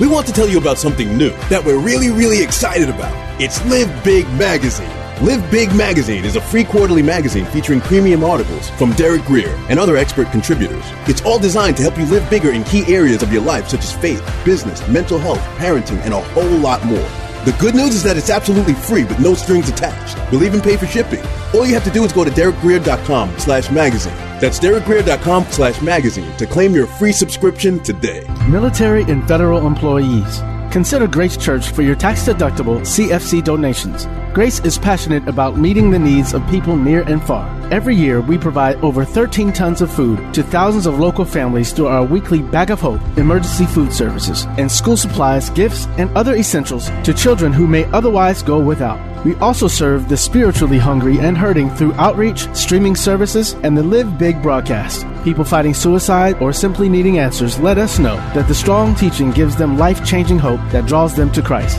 We want to tell you about something new that we're really, really excited about. It's Live Big Magazine. Live Big Magazine is a free quarterly magazine featuring premium articles from Derek Grier and other expert contributors. It's all designed to help you live bigger in key areas of your life, such as faith, business, mental health, parenting, and a whole lot more. The good news is that it's absolutely free with no strings attached. We'll even pay for shipping. All you have to do is go to derekgrier.com slash magazine. That's derekgrier.com slash magazine to claim your free subscription today. Military and federal employees. Consider Grace Church for your tax deductible CFC donations. Grace is passionate about meeting the needs of people near and far. Every year, we provide over 13 tons of food to thousands of local families through our weekly Bag of Hope emergency food services and school supplies, gifts, and other essentials to children who may otherwise go without. We also serve the spiritually hungry and hurting through outreach, streaming services, and the Live Big broadcast. People fighting suicide or simply needing answers let us know that the strong teaching gives them life changing hope that draws them to Christ.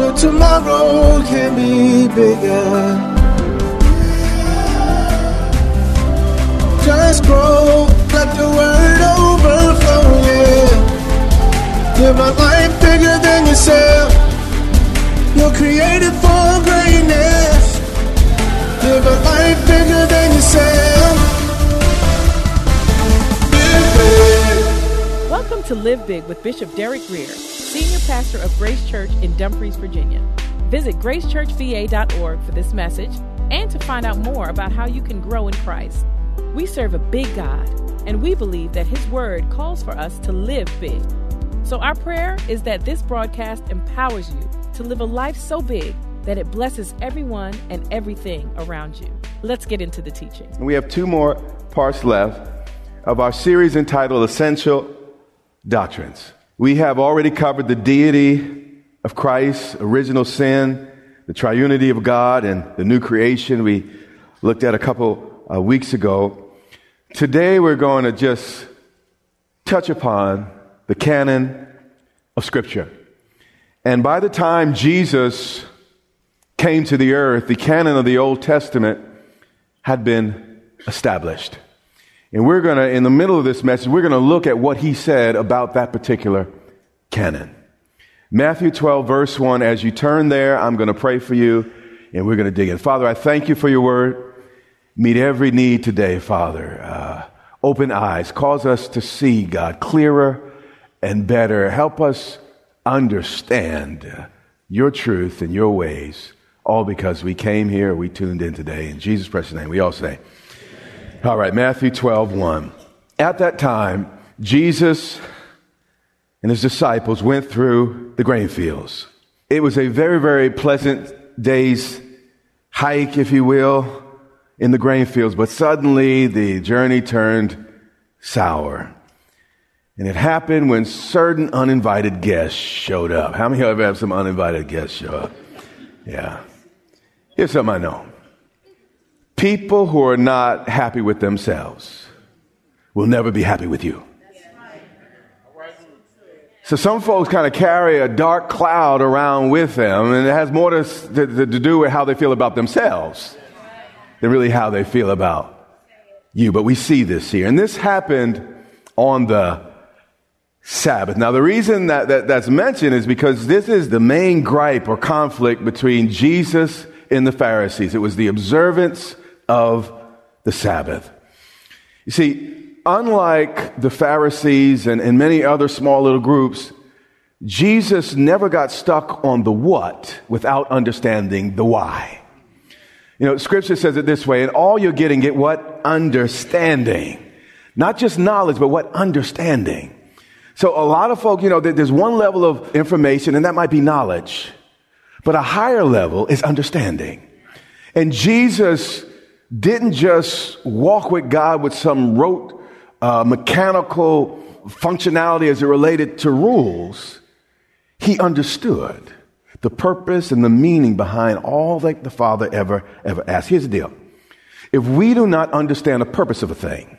But tomorrow can be bigger. Just grow, let the word overflow, yeah. Live a life bigger than yourself. You're created for greatness. Live a life bigger than yourself. Live big. Welcome to Live Big with Bishop Derek Grier, Pastor of Grace Church in Dumfries, Virginia. Visit gracechurchva.org for this message and to find out more about how you can grow in Christ. We serve a big God, and we believe that His Word calls for us to live big. So, our prayer is that this broadcast empowers you to live a life so big that it blesses everyone and everything around you. Let's get into the teaching. We have two more parts left of our series entitled Essential Doctrines. We have already covered the deity of Christ, original sin, the triunity of God, and the new creation we looked at a couple uh, weeks ago. Today we're going to just touch upon the canon of Scripture. And by the time Jesus came to the earth, the canon of the Old Testament had been established. And we're going to, in the middle of this message, we're going to look at what he said about that particular canon. Matthew 12, verse 1. As you turn there, I'm going to pray for you and we're going to dig in. Father, I thank you for your word. Meet every need today, Father. Uh, open eyes. Cause us to see, God, clearer and better. Help us understand your truth and your ways, all because we came here, we tuned in today. In Jesus' precious name, we all say, all right, Matthew 12, 1. At that time, Jesus and his disciples went through the grain fields. It was a very, very pleasant day's hike, if you will, in the grain fields, but suddenly the journey turned sour. And it happened when certain uninvited guests showed up. How many of you have some uninvited guests show up? Yeah. Here's something I know. People who are not happy with themselves will never be happy with you. So some folks kind of carry a dark cloud around with them, and it has more to, to, to do with how they feel about themselves than really how they feel about you. But we see this here. And this happened on the Sabbath. Now, the reason that, that that's mentioned is because this is the main gripe or conflict between Jesus and the Pharisees. It was the observance of the Sabbath. You see, unlike the Pharisees and, and many other small little groups, Jesus never got stuck on the what without understanding the why. You know, scripture says it this way, and all you're getting, get what? Understanding. Not just knowledge, but what? Understanding. So a lot of folk, you know, there's one level of information, and that might be knowledge. But a higher level is understanding. And Jesus didn't just walk with God with some rote, uh, mechanical functionality as it related to rules. He understood the purpose and the meaning behind all that the Father ever, ever asked. Here's the deal. If we do not understand the purpose of a thing,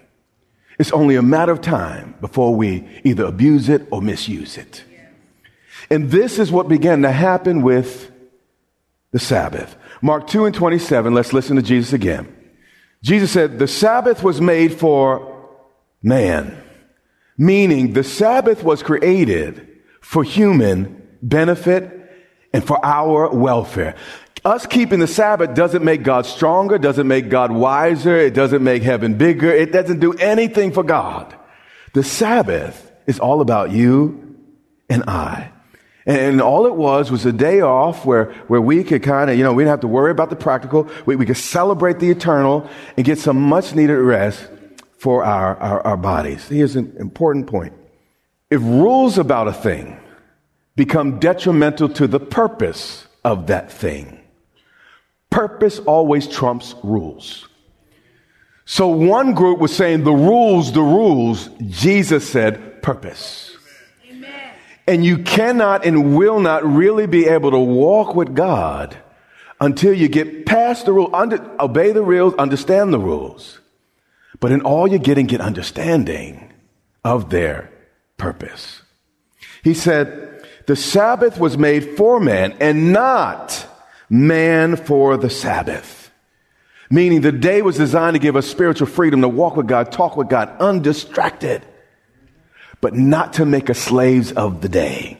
it's only a matter of time before we either abuse it or misuse it. And this is what began to happen with the Sabbath. Mark 2 and 27, let's listen to Jesus again. Jesus said, The Sabbath was made for man, meaning the Sabbath was created for human benefit and for our welfare. Us keeping the Sabbath doesn't make God stronger, doesn't make God wiser, it doesn't make heaven bigger, it doesn't do anything for God. The Sabbath is all about you and I. And all it was was a day off where, where we could kind of, you know, we didn't have to worry about the practical. We, we could celebrate the eternal and get some much needed rest for our, our, our bodies. Here's an important point. If rules about a thing become detrimental to the purpose of that thing, purpose always trumps rules. So one group was saying the rules, the rules. Jesus said purpose. And you cannot and will not really be able to walk with God until you get past the rule, under, obey the rules, understand the rules. But in all you're getting, get understanding of their purpose. He said, the Sabbath was made for man and not man for the Sabbath. Meaning the day was designed to give us spiritual freedom to walk with God, talk with God, undistracted but not to make us slaves of the day.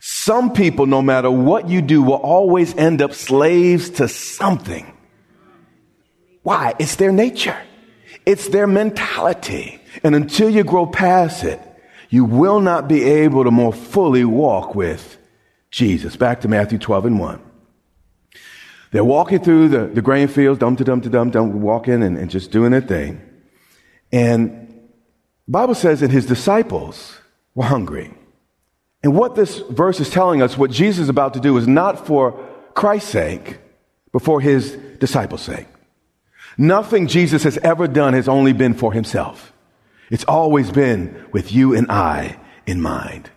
Some people, no matter what you do, will always end up slaves to something. Why? It's their nature. It's their mentality. And until you grow past it, you will not be able to more fully walk with Jesus. Back to Matthew 12 and 1. They're walking through the, the grain fields, dum to dum to dum, dum, walking and, and just doing their thing. And Bible says that his disciples were hungry. And what this verse is telling us, what Jesus is about to do is not for Christ's sake, but for his disciples' sake. Nothing Jesus has ever done has only been for himself. It's always been with you and I in mind.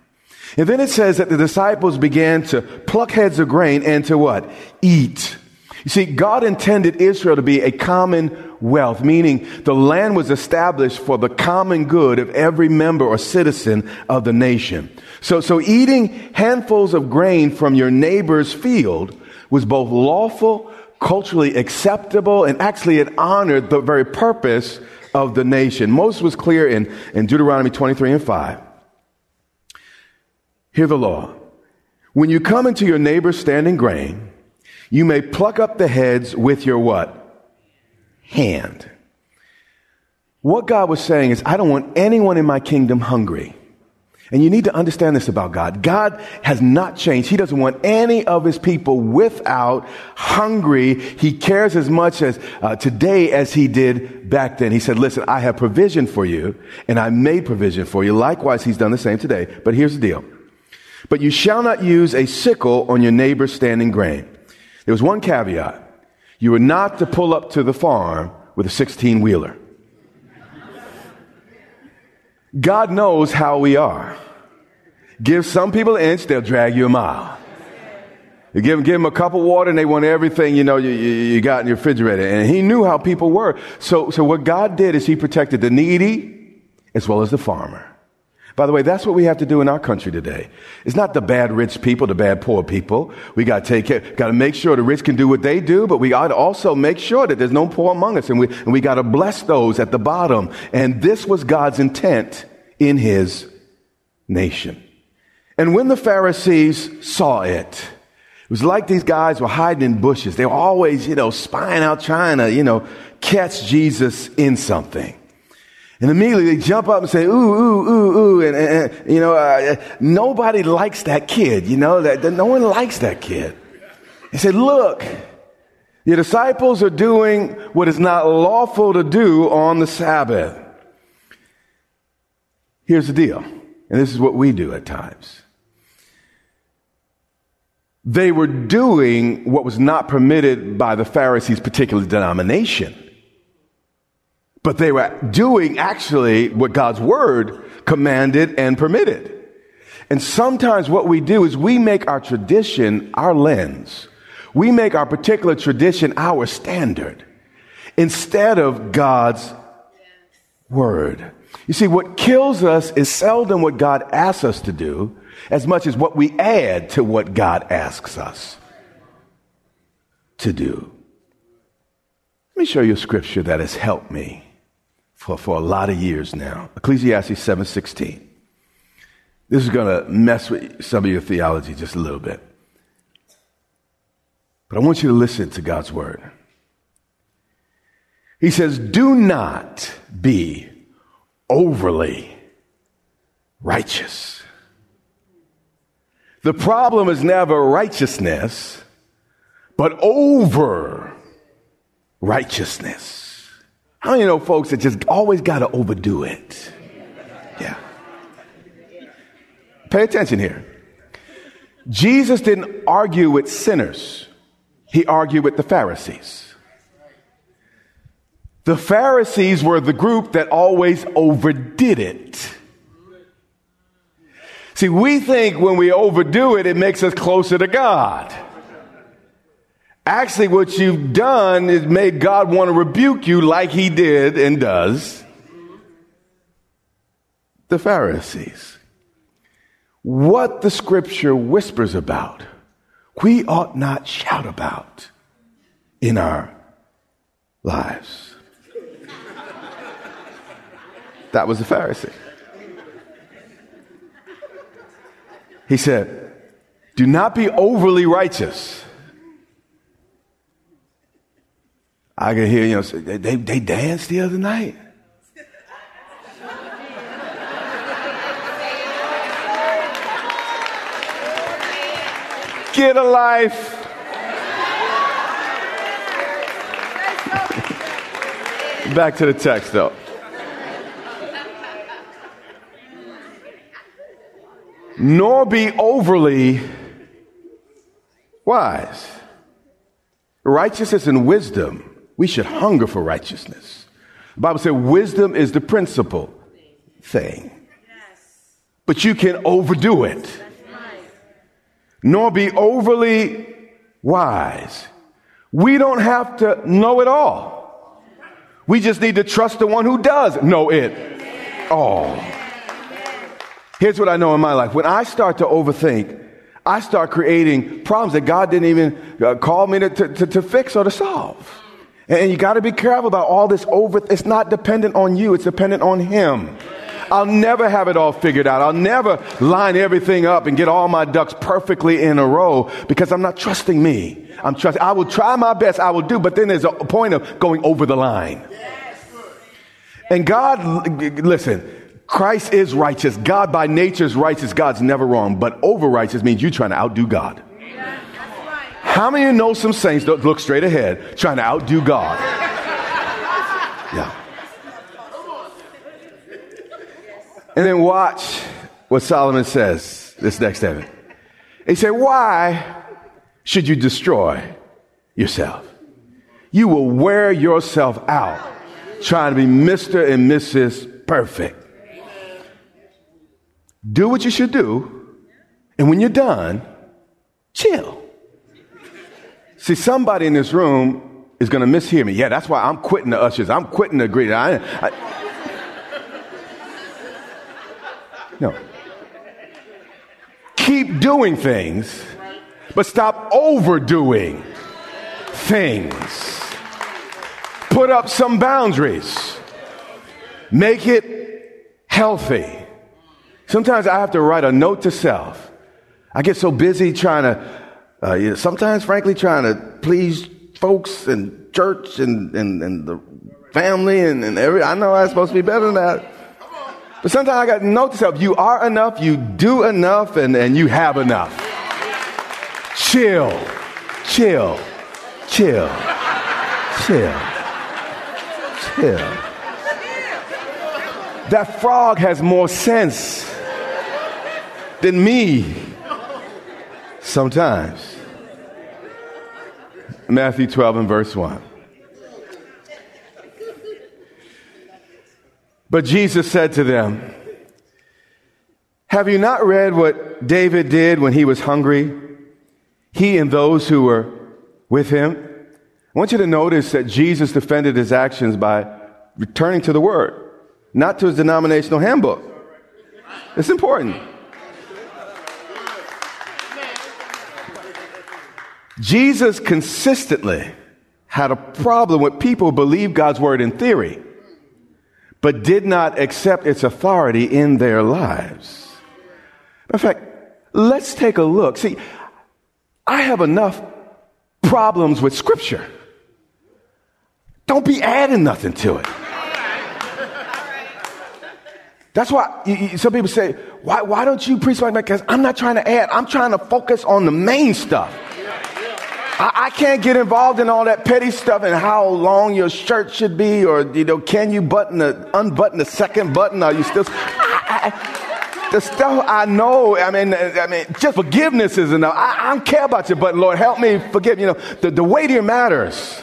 And then it says that the disciples began to pluck heads of grain and to what? Eat. You see, God intended Israel to be a commonwealth, meaning the land was established for the common good of every member or citizen of the nation. So, so eating handfuls of grain from your neighbor's field was both lawful, culturally acceptable, and actually it honored the very purpose of the nation. Most was clear in, in Deuteronomy 23 and 5. Hear the law. When you come into your neighbor's standing grain, you may pluck up the heads with your what? Hand. What God was saying is, I don't want anyone in my kingdom hungry. And you need to understand this about God. God has not changed. He doesn't want any of his people without hungry. He cares as much as uh, today as he did back then. He said, listen, I have provision for you and I made provision for you. Likewise, he's done the same today. But here's the deal. But you shall not use a sickle on your neighbor's standing grain. There was one caveat. You were not to pull up to the farm with a 16 wheeler. God knows how we are. Give some people an inch, they'll drag you a mile. You give them, give them a cup of water and they want everything, you know, you, you got in your refrigerator. And he knew how people were. So, so what God did is he protected the needy as well as the farmer. By the way, that's what we have to do in our country today. It's not the bad rich people, the bad poor people. We got to take care, got to make sure the rich can do what they do, but we got to also make sure that there's no poor among us, and we and we got to bless those at the bottom. And this was God's intent in His nation. And when the Pharisees saw it, it was like these guys were hiding in bushes. They were always, you know, spying out, trying to, you know, catch Jesus in something. And immediately they jump up and say, ooh, ooh, ooh, ooh. And, and, and you know, uh, nobody likes that kid, you know, that, that no one likes that kid. He said, look, your disciples are doing what is not lawful to do on the Sabbath. Here's the deal, and this is what we do at times. They were doing what was not permitted by the Pharisees' particular denomination. But they were doing actually what God's word commanded and permitted. And sometimes what we do is we make our tradition our lens. We make our particular tradition our standard instead of God's word. You see, what kills us is seldom what God asks us to do as much as what we add to what God asks us to do. Let me show you a scripture that has helped me for, for a lot of years now. Ecclesiastes 7:16. This is going to mess with some of your theology just a little bit. But I want you to listen to God's word. He says, "Do not be overly righteous." The problem is never righteousness, but over righteousness. How many know folks that just always got to overdo it? Yeah. Pay attention here. Jesus didn't argue with sinners, he argued with the Pharisees. The Pharisees were the group that always overdid it. See, we think when we overdo it, it makes us closer to God. Actually, what you've done is made God want to rebuke you like he did and does the Pharisees. What the scripture whispers about, we ought not shout about in our lives. That was the Pharisee. He said, Do not be overly righteous I can hear, you know, they, they danced the other night. Get a life. Back to the text though. Nor be overly wise. Righteousness and wisdom we should hunger for righteousness. The Bible said wisdom is the principal thing. But you can overdo it. Nor be overly wise. We don't have to know it all. We just need to trust the one who does know it all. Here's what I know in my life. When I start to overthink, I start creating problems that God didn't even uh, call me to, to, to fix or to solve. And you got to be careful about all this over. It's not dependent on you, it's dependent on Him. I'll never have it all figured out. I'll never line everything up and get all my ducks perfectly in a row because I'm not trusting me. I'm trusting. I will try my best. I will do, but then there's a point of going over the line. And God, listen, Christ is righteous. God by nature is righteous. God's never wrong. But over righteous means you're trying to outdo God. How many of you know some saints that look straight ahead trying to outdo God? Yeah. And then watch what Solomon says this next heaven. He said, Why should you destroy yourself? You will wear yourself out trying to be Mr. and Mrs. Perfect. Do what you should do, and when you're done, chill. See, somebody in this room is going to mishear me. Yeah, that's why I'm quitting the ushers. I'm quitting the greeting. I, I, no. Keep doing things, but stop overdoing things. Put up some boundaries. Make it healthy. Sometimes I have to write a note to self. I get so busy trying to uh, you know, sometimes, frankly, trying to please folks and church and, and, and the family and, and every, I know I'm supposed to be better than that. But sometimes I got to note yourself. You are enough, you do enough, and, and you have enough. Chill, chill, chill, chill, chill. That frog has more sense than me sometimes. Matthew 12 and verse 1. But Jesus said to them, Have you not read what David did when he was hungry? He and those who were with him? I want you to notice that Jesus defended his actions by returning to the Word, not to his denominational handbook. It's important. Jesus consistently had a problem with people who believe God's word in theory, but did not accept its authority in their lives. In fact, let's take a look. See, I have enough problems with scripture. Don't be adding nothing to it. That's why you, you, some people say, why, why don't you preach like that? Because I'm not trying to add. I'm trying to focus on the main stuff. I, I, can't get involved in all that petty stuff and how long your shirt should be, or you know, can you button the unbutton the second button? Are you still? I, I, the stuff I know, I mean, I mean, just forgiveness is enough. I, don't care about your button, Lord. Help me forgive. You know, the, the weightier matters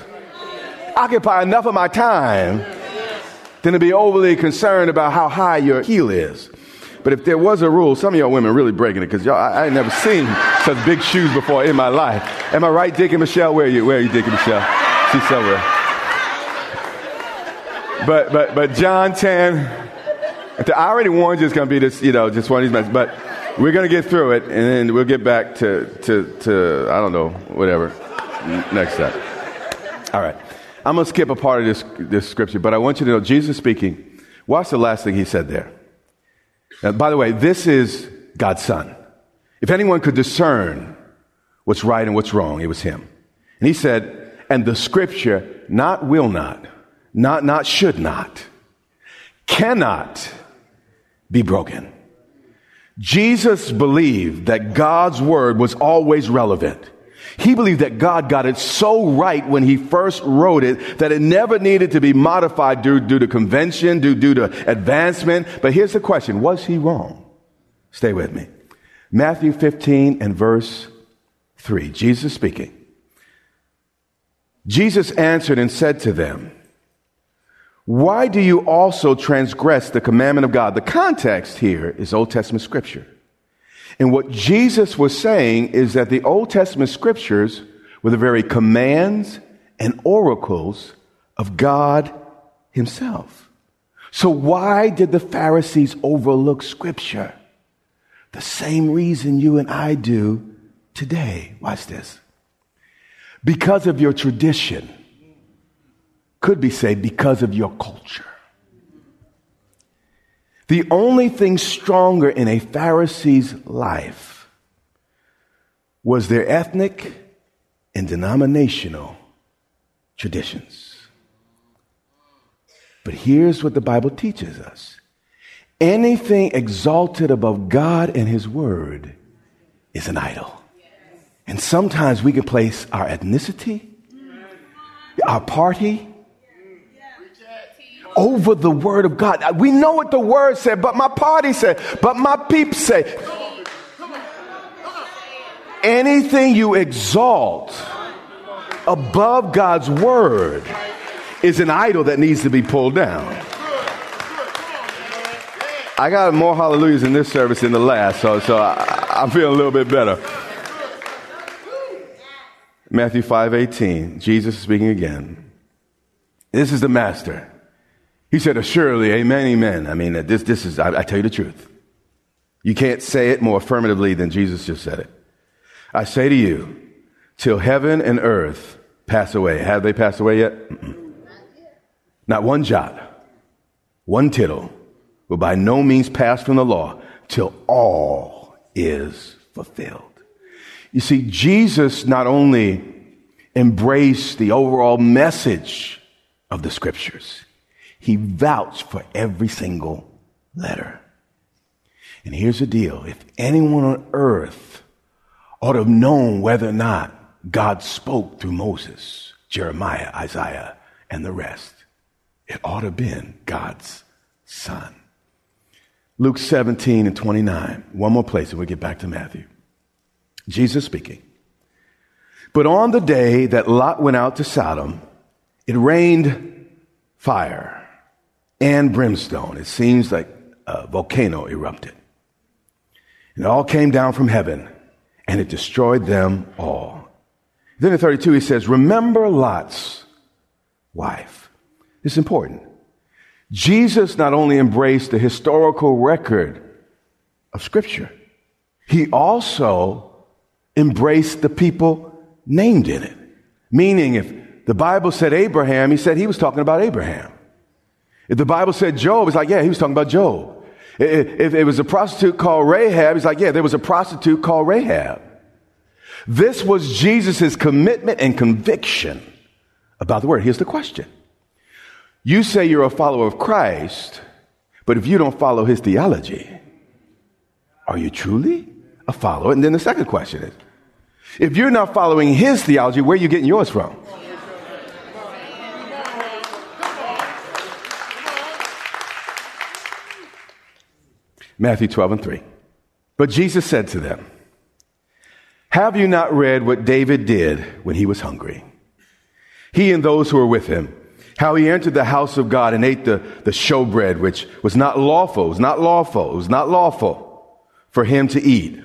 occupy enough of my time than to be overly concerned about how high your heel is. But if there was a rule, some of y'all women really breaking it because y'all, I, I ain't never seen such big shoes before in my life. Am I right, Dick and Michelle? Where are you? Where are you, Dick and Michelle? She's somewhere. But, but, but John 10, I already warned you it's going to be this, you know, just one of these messages. But we're going to get through it and then we'll get back to, to, to I don't know, whatever, next step. All right. I'm going to skip a part of this, this scripture, but I want you to know Jesus speaking. Watch the last thing he said there. Now, by the way, this is God's Son. If anyone could discern what's right and what's wrong, it was him. And he said, and the scripture not will not, not, not should not, cannot be broken. Jesus believed that God's word was always relevant. He believed that God got it so right when he first wrote it that it never needed to be modified due, due to convention, due, due to advancement. But here's the question. Was he wrong? Stay with me. Matthew 15 and verse 3. Jesus speaking. Jesus answered and said to them, Why do you also transgress the commandment of God? The context here is Old Testament scripture. And what Jesus was saying is that the Old Testament scriptures were the very commands and oracles of God Himself. So, why did the Pharisees overlook scripture? The same reason you and I do today. Watch this. Because of your tradition. Could be said because of your culture. The only thing stronger in a Pharisee's life was their ethnic and denominational traditions. But here's what the Bible teaches us anything exalted above God and His Word is an idol. And sometimes we can place our ethnicity, our party, over the word of God. Uh, we know what the word said, but my party said, but my peeps say. Anything you exalt above God's word is an idol that needs to be pulled down. I got more hallelujahs in this service than the last, so, so I, I'm feeling a little bit better. Matthew 5:18, Jesus speaking again. This is the master. He said, Assuredly, amen, amen. I mean, this, this is, I, I tell you the truth. You can't say it more affirmatively than Jesus just said it. I say to you, till heaven and earth pass away. Have they passed away yet? Mm-mm. Not one jot, one tittle will by no means pass from the law till all is fulfilled. You see, Jesus not only embraced the overall message of the scriptures, He vouched for every single letter. And here's the deal if anyone on earth ought to have known whether or not God spoke through Moses, Jeremiah, Isaiah, and the rest, it ought to have been God's Son. Luke 17 and 29. One more place and we'll get back to Matthew. Jesus speaking. But on the day that Lot went out to Sodom, it rained fire and brimstone. It seems like a volcano erupted. It all came down from heaven and it destroyed them all. Then in 32, he says, Remember Lot's wife. It's important. Jesus not only embraced the historical record of Scripture, he also embraced the people named in it. Meaning, if the Bible said Abraham, he said he was talking about Abraham. If the Bible said Job, it's like, yeah, he was talking about Job. If it was a prostitute called Rahab, he's like, yeah, there was a prostitute called Rahab. This was Jesus' commitment and conviction about the word. Here's the question you say you're a follower of Christ, but if you don't follow his theology, are you truly a follower? And then the second question is if you're not following his theology, where are you getting yours from? Matthew 12 and 3. But Jesus said to them, Have you not read what David did when he was hungry? He and those who were with him how he entered the house of God and ate the, the showbread, which was not lawful, it was not lawful, it was not lawful for him to eat,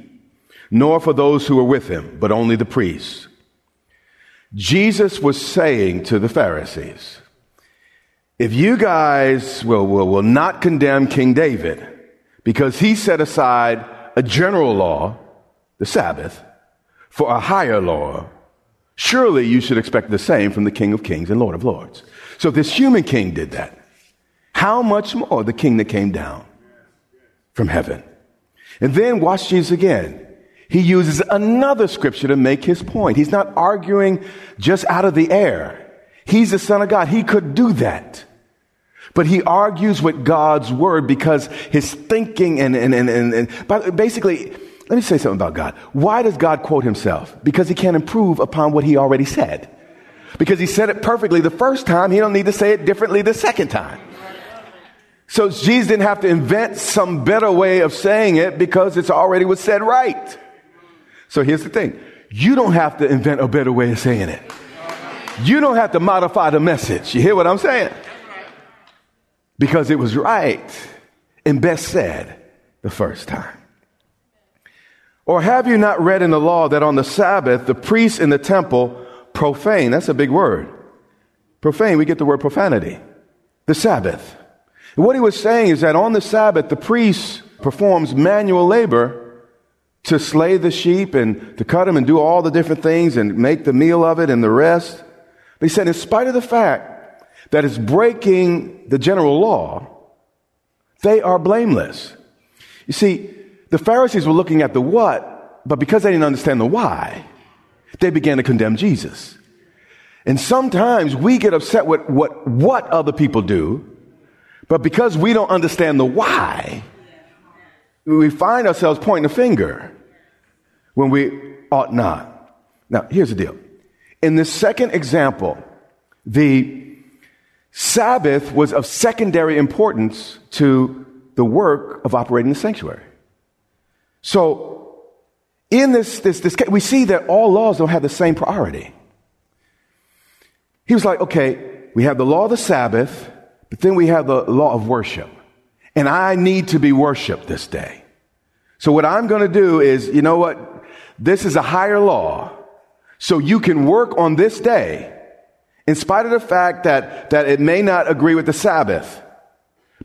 nor for those who were with him, but only the priests. Jesus was saying to the Pharisees, if you guys will, will, will not condemn King David because he set aside a general law, the Sabbath, for a higher law, surely you should expect the same from the King of Kings and Lord of Lords. So if this human king did that, how much more the king that came down from heaven? And then watch Jesus again. He uses another scripture to make his point. He's not arguing just out of the air. He's the son of God. He could do that. But he argues with God's word because his thinking and, and, and, and, and basically, let me say something about God. Why does God quote himself? Because he can't improve upon what he already said. Because he said it perfectly the first time, he don't need to say it differently the second time. So Jesus didn't have to invent some better way of saying it because it's already was said right. So here's the thing. You don't have to invent a better way of saying it. You don't have to modify the message. You hear what I'm saying? Because it was right and best said the first time. Or have you not read in the law that on the Sabbath the priests in the temple profane. That's a big word. Profane, we get the word profanity. The Sabbath. What he was saying is that on the Sabbath, the priest performs manual labor to slay the sheep and to cut them and do all the different things and make the meal of it and the rest. He said, in spite of the fact that it's breaking the general law, they are blameless. You see, the Pharisees were looking at the what, but because they didn't understand the why, they began to condemn Jesus. And sometimes we get upset with what, what other people do, but because we don't understand the why, we find ourselves pointing a finger when we ought not. Now, here's the deal. In the second example, the Sabbath was of secondary importance to the work of operating the sanctuary. So in this, this, this, we see that all laws don't have the same priority. He was like, okay, we have the law of the Sabbath, but then we have the law of worship. And I need to be worshiped this day. So what I'm going to do is, you know what? This is a higher law. So you can work on this day in spite of the fact that, that it may not agree with the Sabbath.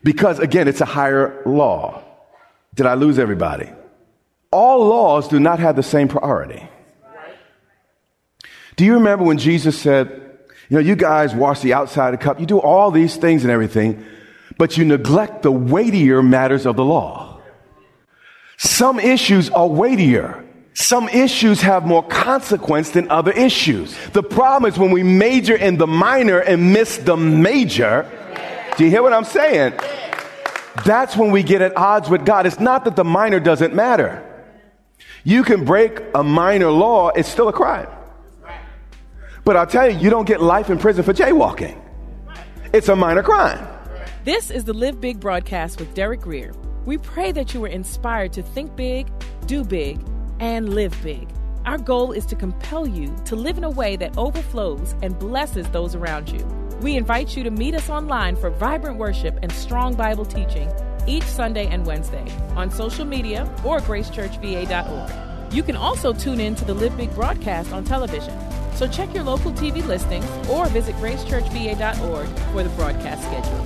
Because again, it's a higher law. Did I lose everybody? all laws do not have the same priority. Do you remember when Jesus said, you know, you guys wash the outside of the cup, you do all these things and everything, but you neglect the weightier matters of the law. Some issues are weightier. Some issues have more consequence than other issues. The problem is when we major in the minor and miss the major, Do you hear what I'm saying? That's when we get at odds with God. It's not that the minor doesn't matter. You can break a minor law, it's still a crime. But I'll tell you, you don't get life in prison for jaywalking. It's a minor crime. This is the Live Big broadcast with Derek Grier. We pray that you were inspired to think big, do big, and live big. Our goal is to compel you to live in a way that overflows and blesses those around you. We invite you to meet us online for vibrant worship and strong Bible teaching each Sunday and Wednesday on social media or gracechurchva.org. You can also tune in to the Live Big broadcast on television. So check your local TV listings or visit gracechurchva.org for the broadcast schedule.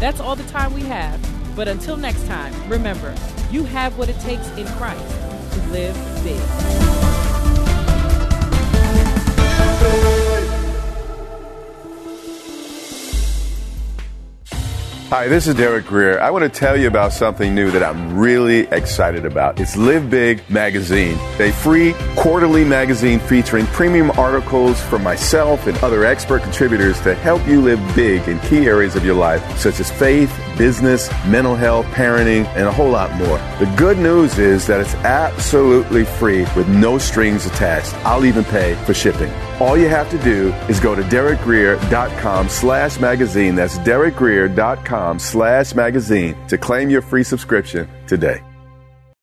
That's all the time we have. But until next time, remember, you have what it takes in Christ to live big. Hi, this is Derek Grier. I want to tell you about something new that I'm really excited about. It's Live Big Magazine, a free quarterly magazine featuring premium articles from myself and other expert contributors to help you live big in key areas of your life, such as faith, business, mental health, parenting, and a whole lot more. The good news is that it's absolutely free with no strings attached. I'll even pay for shipping. All you have to do is go to derekgrier.com slash magazine. That's derekgrier.com slash magazine to claim your free subscription today.